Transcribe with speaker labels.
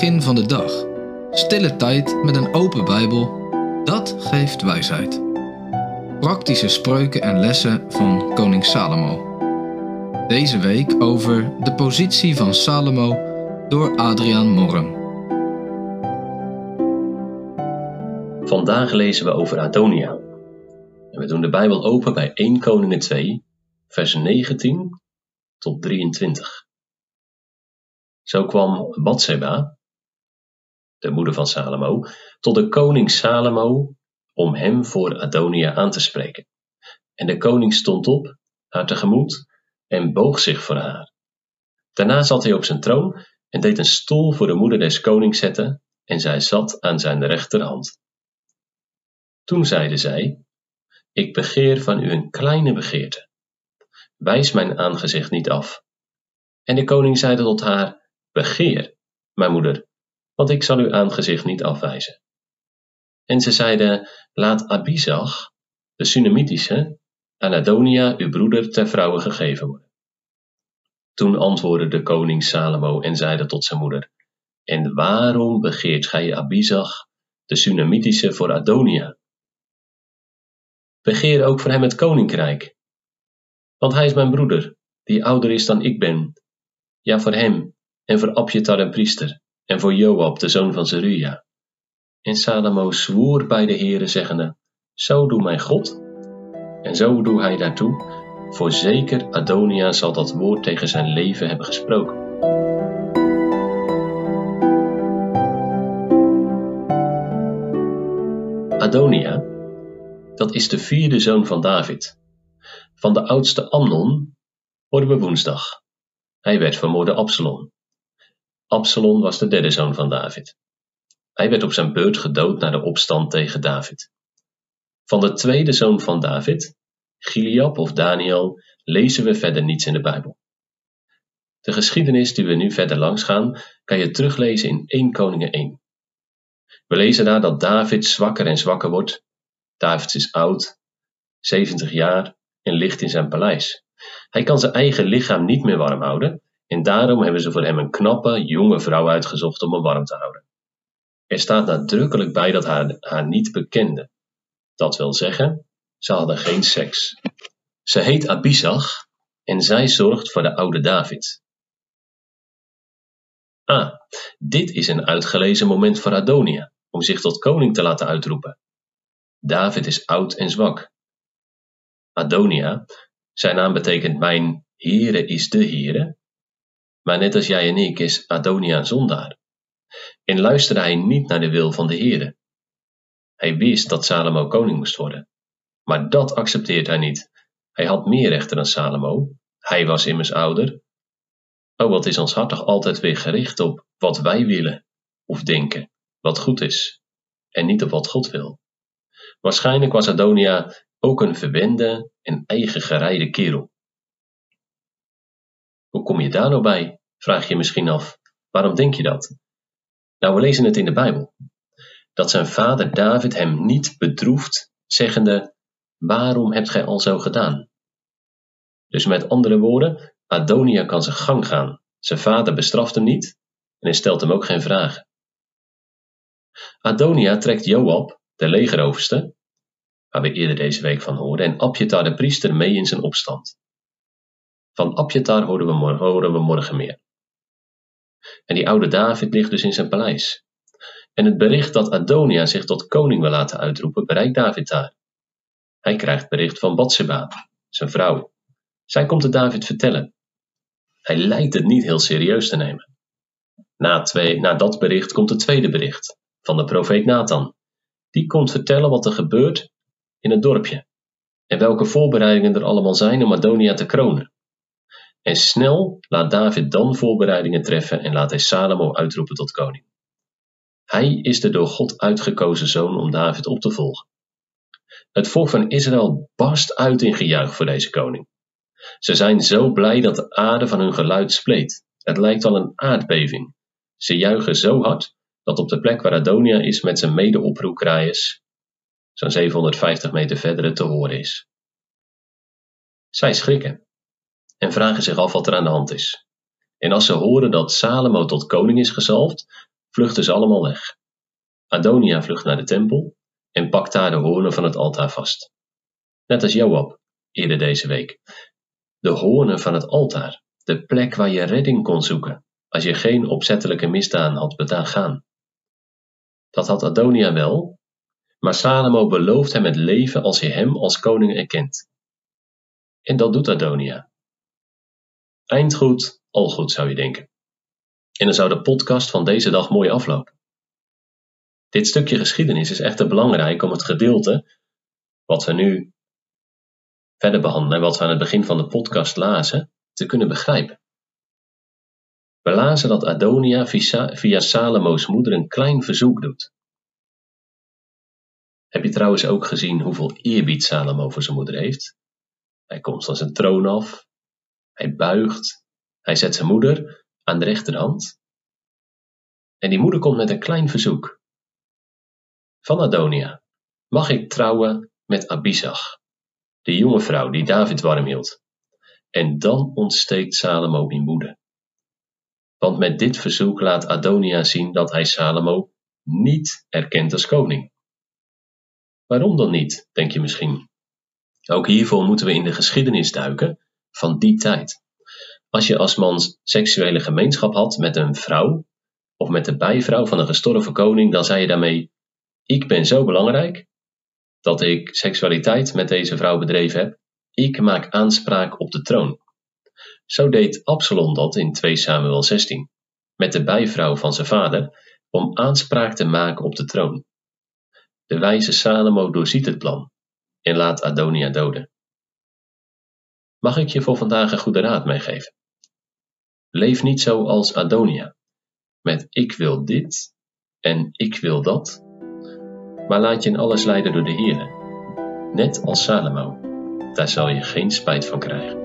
Speaker 1: begin van de dag. Stille tijd met een open Bijbel, dat geeft wijsheid. Praktische spreuken en lessen van koning Salomo. Deze week over de positie van Salomo door Adriaan Morren.
Speaker 2: Vandaag lezen we over Adonia. En we doen de Bijbel open bij 1 Koningen 2, vers 19 tot 23. Zo kwam Bathseba, de moeder van Salomo, tot de koning Salomo om hem voor Adonia aan te spreken. En de koning stond op, haar tegemoet, en boog zich voor haar. Daarna zat hij op zijn troon en deed een stoel voor de moeder des konings zetten, en zij zat aan zijn rechterhand. Toen zeide zij: Ik begeer van u een kleine begeerte. Wijs mijn aangezicht niet af. En de koning zeide tot haar: Begeer, mijn moeder, want ik zal uw aangezicht niet afwijzen. En ze zeiden, laat Abizag, de Sunamitische, aan Adonia, uw broeder, ter vrouwe gegeven worden. Toen antwoordde de koning Salomo en zeide tot zijn moeder, en waarom begeert gij Abizag, de Sunamitische, voor Adonia? Begeer ook voor hem het koninkrijk, want hij is mijn broeder, die ouder is dan ik ben. Ja, voor hem en voor Abjetar en priester, en voor Joab, de zoon van Zeruja. En Salomo zwoer bij de Heere, zeggende, Zo doe mijn God. En zo doe hij daartoe, voor zeker Adonia zal dat woord tegen zijn leven hebben gesproken. Adonia, dat is de vierde zoon van David. Van de oudste Amnon horen we woensdag. Hij werd vermoord door Absalom. Absalom was de derde zoon van David. Hij werd op zijn beurt gedood na de opstand tegen David. Van de tweede zoon van David, Giliab of Daniel, lezen we verder niets in de Bijbel. De geschiedenis die we nu verder langs gaan, kan je teruglezen in 1 Koningen 1. We lezen daar dat David zwakker en zwakker wordt. David is oud, 70 jaar en ligt in zijn paleis. Hij kan zijn eigen lichaam niet meer warm houden en daarom hebben ze voor hem een knappe, jonge vrouw uitgezocht om hem warm te houden. Er staat nadrukkelijk bij dat haar haar niet bekende. Dat wil zeggen, ze hadden geen seks. Ze heet Abisag en zij zorgt voor de oude David. Ah, dit is een uitgelezen moment voor Adonia om zich tot koning te laten uitroepen. David is oud en zwak. Adonia, zijn naam betekent mijn Heere is de Heere, maar net als jij en ik is Adonia zondaar. En luisterde hij niet naar de wil van de Heere. Hij wist dat Salomo koning moest worden. Maar dat accepteert hij niet. Hij had meer rechten dan Salomo. Hij was immers ouder. Oh, wat is ons hart toch altijd weer gericht op wat wij willen of denken, wat goed is, en niet op wat God wil. Waarschijnlijk was Adonia ook een verwende en eigen gerijde kerel. Hoe kom je daar nou bij? Vraag je misschien af. Waarom denk je dat? Nou, we lezen het in de Bijbel. Dat zijn vader David hem niet bedroeft, zeggende: Waarom hebt gij al zo gedaan? Dus met andere woorden, Adonia kan zijn gang gaan. Zijn vader bestraft hem niet en stelt hem ook geen vragen. Adonia trekt Joab, de legeroverste, waar we eerder deze week van hoorden, en Abjetar de priester mee in zijn opstand. Van Abjatar horen we, morgen, we morgen meer. En die oude David ligt dus in zijn paleis. En het bericht dat Adonia zich tot koning wil laten uitroepen, bereikt David daar. Hij krijgt bericht van Bathseba, zijn vrouw. Zij komt het David vertellen. Hij lijkt het niet heel serieus te nemen. Na, twee, na dat bericht komt het tweede bericht, van de profeet Nathan. Die komt vertellen wat er gebeurt in het dorpje en welke voorbereidingen er allemaal zijn om Adonia te kronen. En snel laat David dan voorbereidingen treffen en laat hij Salomo uitroepen tot koning. Hij is de door God uitgekozen zoon om David op te volgen. Het volk van Israël barst uit in gejuich voor deze koning. Ze zijn zo blij dat de aarde van hun geluid spleet. Het lijkt wel een aardbeving. Ze juichen zo hard dat op de plek waar Adonia is met zijn mede-oproerkraaiers, zo'n 750 meter verder, te horen is. Zij schrikken en vragen zich af wat er aan de hand is. En als ze horen dat Salomo tot koning is gezalfd, vluchten ze allemaal weg. Adonia vlucht naar de tempel en pakt daar de hoornen van het altaar vast. Net als Joab eerder deze week. De hoornen van het altaar, de plek waar je redding kon zoeken als je geen opzettelijke misdaden had begaan. Dat had Adonia wel, maar Salomo belooft hem het leven als hij hem als koning erkent. En dat doet Adonia. Eind goed, al goed zou je denken. En dan zou de podcast van deze dag mooi aflopen. Dit stukje geschiedenis is echter belangrijk om het gedeelte wat we nu verder behandelen en wat we aan het begin van de podcast lazen, te kunnen begrijpen. We lazen dat Adonia via Salomo's moeder een klein verzoek doet. Heb je trouwens ook gezien hoeveel eerbied Salomo voor zijn moeder heeft? Hij komt van zijn troon af, hij buigt, hij zet zijn moeder aan de rechterhand. En die moeder komt met een klein verzoek. Van Adonia, mag ik trouwen met Abisag, de jonge vrouw die David warm hield? En dan ontsteekt Salomo in woede. Want met dit verzoek laat Adonia zien dat hij Salomo niet erkent als koning. Waarom dan niet, denk je misschien? Ook hiervoor moeten we in de geschiedenis duiken van die tijd. Als je als man seksuele gemeenschap had met een vrouw of met de bijvrouw van een gestorven koning, dan zei je daarmee: Ik ben zo belangrijk dat ik seksualiteit met deze vrouw bedreven heb. Ik maak aanspraak op de troon. Zo deed Absalom dat in 2 Samuel 16, met de bijvrouw van zijn vader, om aanspraak te maken op de troon. De wijze Salomo doorziet het plan en laat Adonia doden. Mag ik je voor vandaag een goede raad meegeven? Leef niet zo als Adonia, met ik wil dit en ik wil dat, maar laat je in alles leiden door de Heer, net als Salomo. Daar zal je geen spijt van krijgen.